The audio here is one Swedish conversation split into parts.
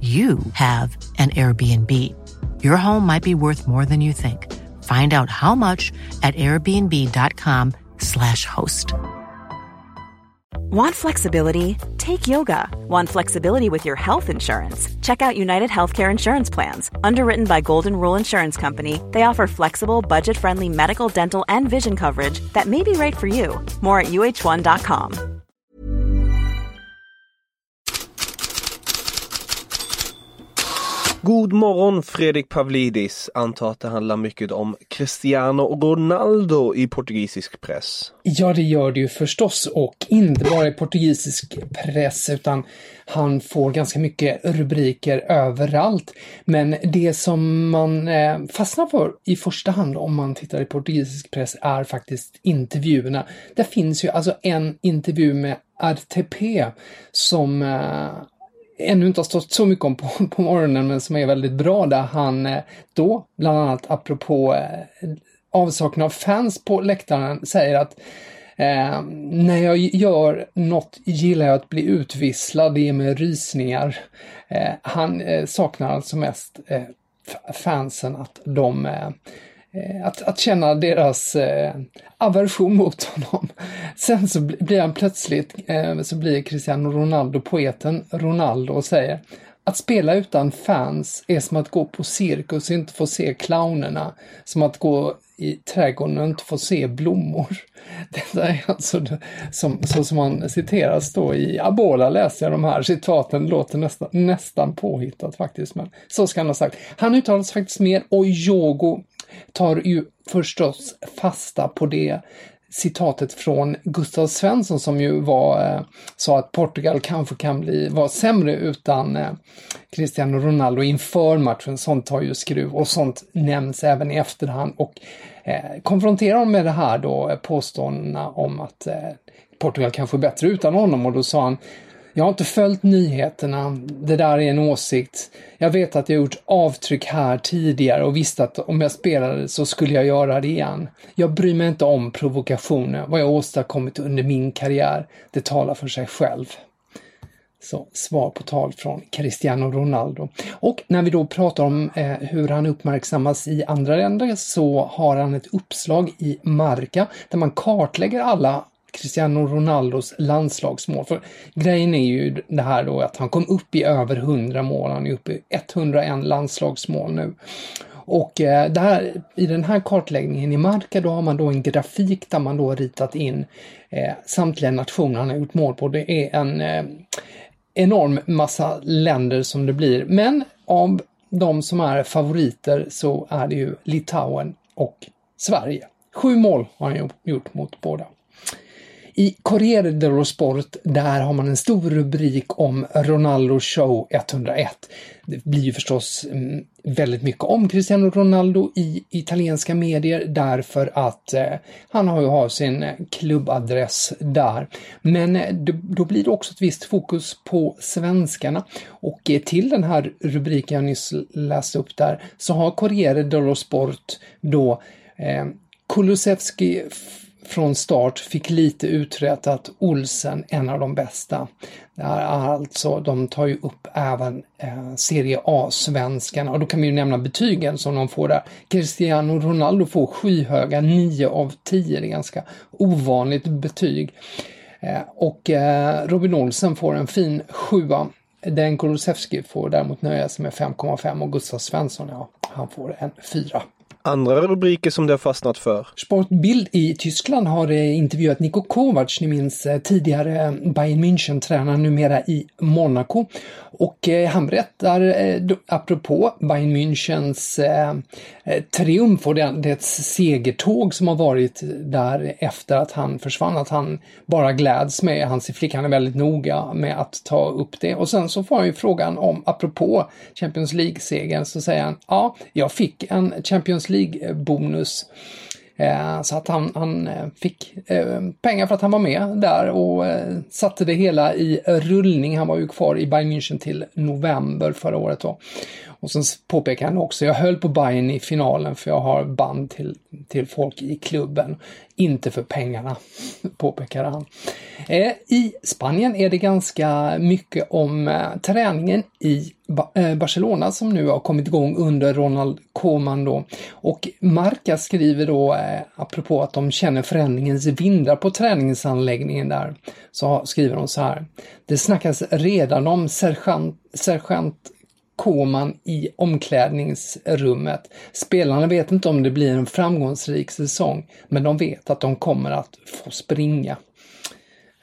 you have an Airbnb. Your home might be worth more than you think. Find out how much at airbnb.com/slash host. Want flexibility? Take yoga. Want flexibility with your health insurance? Check out United Healthcare Insurance Plans. Underwritten by Golden Rule Insurance Company, they offer flexible, budget friendly medical, dental, and vision coverage that may be right for you. More at uh1.com. God morgon Fredrik Pavlidis. Antar att det handlar mycket om Cristiano Ronaldo i portugisisk press. Ja, det gör det ju förstås och inte bara i portugisisk press utan han får ganska mycket rubriker överallt. Men det som man eh, fastnar för i första hand om man tittar i portugisisk press är faktiskt intervjuerna. Det finns ju alltså en intervju med RTP som eh, ännu inte har stått så mycket om på, på morgonen, men som är väldigt bra där han eh, då, bland annat apropå eh, avsaknad av fans på läktaren, säger att eh, när jag gör något gillar jag att bli utvisslad, det ger mig rysningar. Eh, han eh, saknar alltså mest eh, fansen, att de Eh, Eh, att, att känna deras eh, aversion mot honom. Sen så blir han plötsligt, eh, så blir Cristiano Ronaldo poeten Ronaldo och säger att spela utan fans är som att gå på cirkus och inte få se clownerna. Som att gå i trädgården och inte få se blommor. Detta är alltså som, så som han citeras då i Abola läser jag de här citaten, låter nästan, nästan påhittat faktiskt, men så ska han ha sagt. Han uttalar sig faktiskt mer och Yogo tar ju förstås fasta på det citatet från Gustav Svensson som ju var, eh, sa att Portugal kanske kan bli, vara sämre utan eh, Cristiano Ronaldo inför matchen. Sånt tar ju skruv och sånt nämns även i efterhand och eh, konfronterar honom med det här då eh, påståendena om att eh, Portugal kanske är bättre utan honom och då sa han jag har inte följt nyheterna. Det där är en åsikt. Jag vet att jag gjort avtryck här tidigare och visste att om jag spelade så skulle jag göra det igen. Jag bryr mig inte om provokationer. Vad jag åstadkommit under min karriär, det talar för sig själv. Så svar på tal från Cristiano Ronaldo. Och när vi då pratar om eh, hur han uppmärksammas i andra länder så har han ett uppslag i Marca där man kartlägger alla Cristiano Ronaldos landslagsmål. För grejen är ju det här då att han kom upp i över 100 mål, han är uppe i 101 landslagsmål nu. Och eh, där, i den här kartläggningen i Marca då har man då en grafik där man då ritat in eh, samtliga nationer han har gjort mål på. Det är en eh, enorm massa länder som det blir. Men av de som är favoriter så är det ju Litauen och Sverige. Sju mål har han gjort mot båda. I Corriere dello Sport, där har man en stor rubrik om Ronaldo Show 101. Det blir ju förstås mm, väldigt mycket om Cristiano Ronaldo i italienska medier därför att eh, han har ju har sin eh, klubbadress där. Men eh, då blir det också ett visst fokus på svenskarna och eh, till den här rubriken jag nyss läste upp där så har Corriere dello Sport då eh, Kulusevski från start, fick lite uträttat. Olsen, en av de bästa. Alltså, de tar ju upp även eh, Serie A-svenskarna och då kan vi ju nämna betygen som de får där. Cristiano Ronaldo får skyhöga 9 av 10, det är ganska ovanligt betyg. Eh, och eh, Robin Olsen får en fin 7 Den Kulusevski får däremot nöja sig med 5,5 och Gustav Svensson, ja, han får en 4. Andra rubriker som det har fastnat för? Sportbild i Tyskland har eh, intervjuat Niko Kovac, ni minns eh, tidigare eh, Bayern München-tränare, numera i Monaco. Och han berättar, apropå Bayern Münchens triumf och det segertåg som har varit där efter att han försvann, att han bara gläds med, hans flicka, han är väldigt noga med att ta upp det. Och sen så får han ju frågan om, apropå Champions League-segern, så säger han, ja, jag fick en Champions League League-bonus eh, eh, så att han, han eh, fick pengar för att han var med där och satte det hela i rullning. Han var ju kvar i Bayern München till november förra året då. Och sen påpekar han också, jag höll på Bayern i finalen för jag har band till, till folk i klubben. Inte för pengarna, påpekar han. Eh, I Spanien är det ganska mycket om eh, träningen i ba eh, Barcelona som nu har kommit igång under Ronald Koeman då. Och Marca skriver då, eh, apropå att de känner förändringens vindar på träningsanläggningen där, så skriver de så här. Det snackas redan om sergeant, sergeant Koman i omklädningsrummet. Spelarna vet inte om det blir en framgångsrik säsong, men de vet att de kommer att få springa.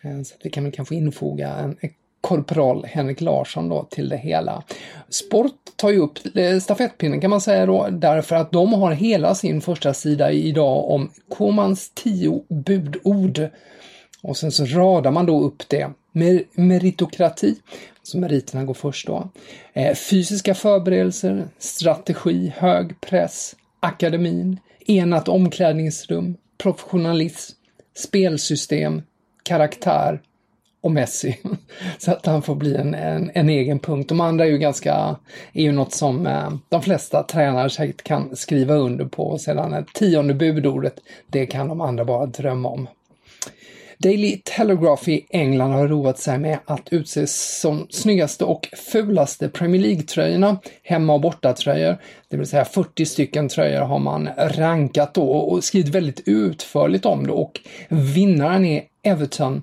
Eh, så vi kan väl kanske infoga en korpral Henrik Larsson då till det hela. Sport tar ju upp eh, stafettpinnen kan man säga då, därför att de har hela sin första sida idag om Komans tio budord. Och sen så radar man då upp det. Mer meritokrati, så meriterna går först då. Eh, fysiska förberedelser, strategi, hög press, akademin, enat omklädningsrum, professionalism, spelsystem, karaktär och Messi. Så att han får bli en, en, en, egen punkt. De andra är ju ganska, är ju något som eh, de flesta tränare säkert kan skriva under på. Och sedan ett tionde budordet, det kan de andra bara drömma om. Daily Telegraph i England har roat sig med att utse som snyggaste och fulaste Premier League-tröjorna, hemma och bortatröjor. Det vill säga 40 stycken tröjor har man rankat då och skrivit väldigt utförligt om det och vinnaren är Everton.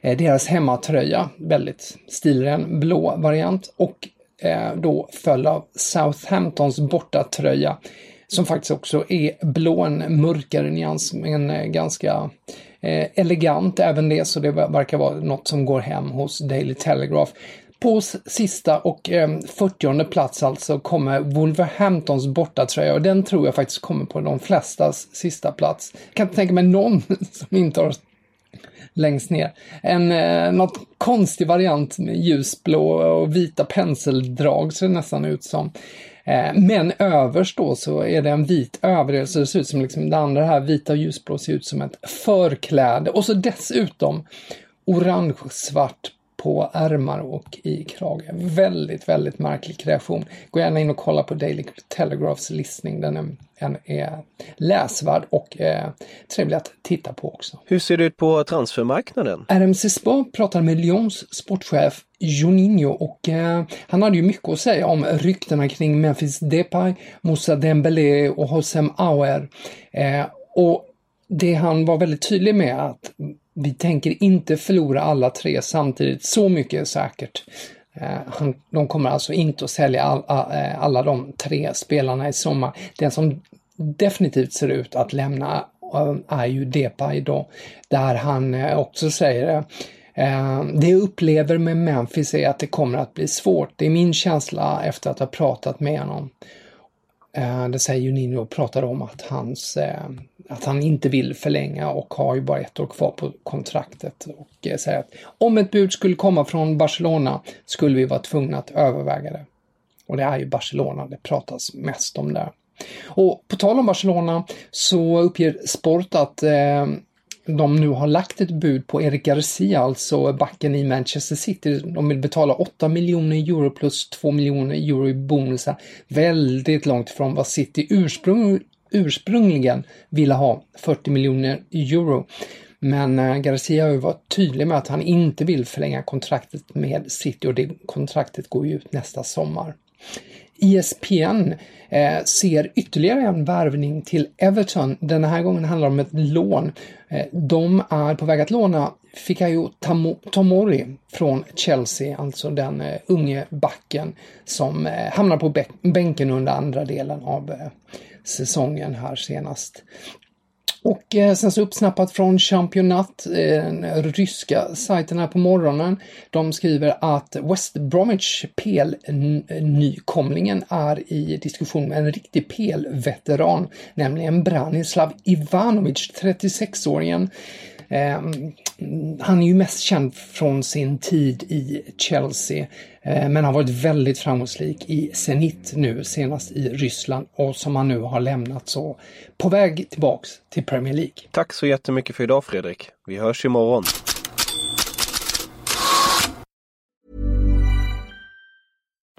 Eh, deras hemmatröja, väldigt stilren blå variant och eh, då följd av Southamptons bortatröja som faktiskt också är blå, alltså en mörkare nyans, men ganska eh, elegant även det, så det verkar vara något som går hem hos Daily Telegraph. På sista och eh, 40 plats alltså kommer Wolverhamptons bortatröja och den tror jag faktiskt kommer på de flestas sista plats. Jag kan inte tänka mig någon som inte har längst ner. En eh, något konstig variant med ljusblå och vita penseldrag ser det nästan ut som. Eh, men överst då så är det en vit överdel så det ser ut som liksom det andra här vita och ljusblå ser ut som ett förkläde och så dessutom orange-svart på ärmar och i krage. Väldigt, väldigt märklig kreation. Gå gärna in och kolla på Daily Telegraphs listning. Den är, den är läsvärd och eh, trevlig att titta på också. Hur ser det ut på transfermarknaden? RMC Sport pratar med Lyons sportchef Juninho och eh, han hade ju mycket att säga om ryktena kring Memphis Depay, Moussa Dembélé och Hosem Aouer. Eh, och det han var väldigt tydlig med att vi tänker inte förlora alla tre samtidigt, så mycket är säkert. Eh, de kommer alltså inte att sälja eh, alla de tre spelarna i sommar. Den som definitivt ser ut att lämna eh, är ju Depay då, där han eh, också säger Eh, det jag upplever med Memphis är att det kommer att bli svårt. Det är min känsla efter att ha pratat med honom. Eh, det säger ju Nino och pratar om att hans eh, att han inte vill förlänga och har ju bara ett år kvar på kontraktet och eh, säger att om ett bud skulle komma från Barcelona skulle vi vara tvungna att överväga det. Och det är ju Barcelona det pratas mest om där. Och på tal om Barcelona så uppger Sport att eh, de nu har lagt ett bud på Eric Garcia, alltså backen i Manchester City. De vill betala 8 miljoner euro plus 2 miljoner euro i bonusar. Väldigt långt ifrån vad City ursprung, ursprungligen ville ha 40 miljoner euro. Men eh, Garcia har ju varit tydlig med att han inte vill förlänga kontraktet med City och det kontraktet går ju ut nästa sommar. ESPN eh, ser ytterligare en värvning till Everton. Den här gången handlar det om ett lån. Eh, de är på väg att låna Fikayo Tomori från Chelsea, alltså den eh, unge backen som eh, hamnar på bänken under andra delen av eh, säsongen här senast. Och eh, sen så uppsnappat från Championat, eh, ryska sajten här på morgonen. De skriver att West Bromwich PL-nykomlingen är i diskussion med en riktig PL-veteran, nämligen Branislav Ivanovic, 36-åringen. Eh, han är ju mest känd från sin tid i Chelsea, eh, men har varit väldigt framgångsrik i Zenit nu, senast i Ryssland och som han nu har lämnat så på väg tillbaks till Premier League. Tack så jättemycket för idag Fredrik. Vi hörs imorgon.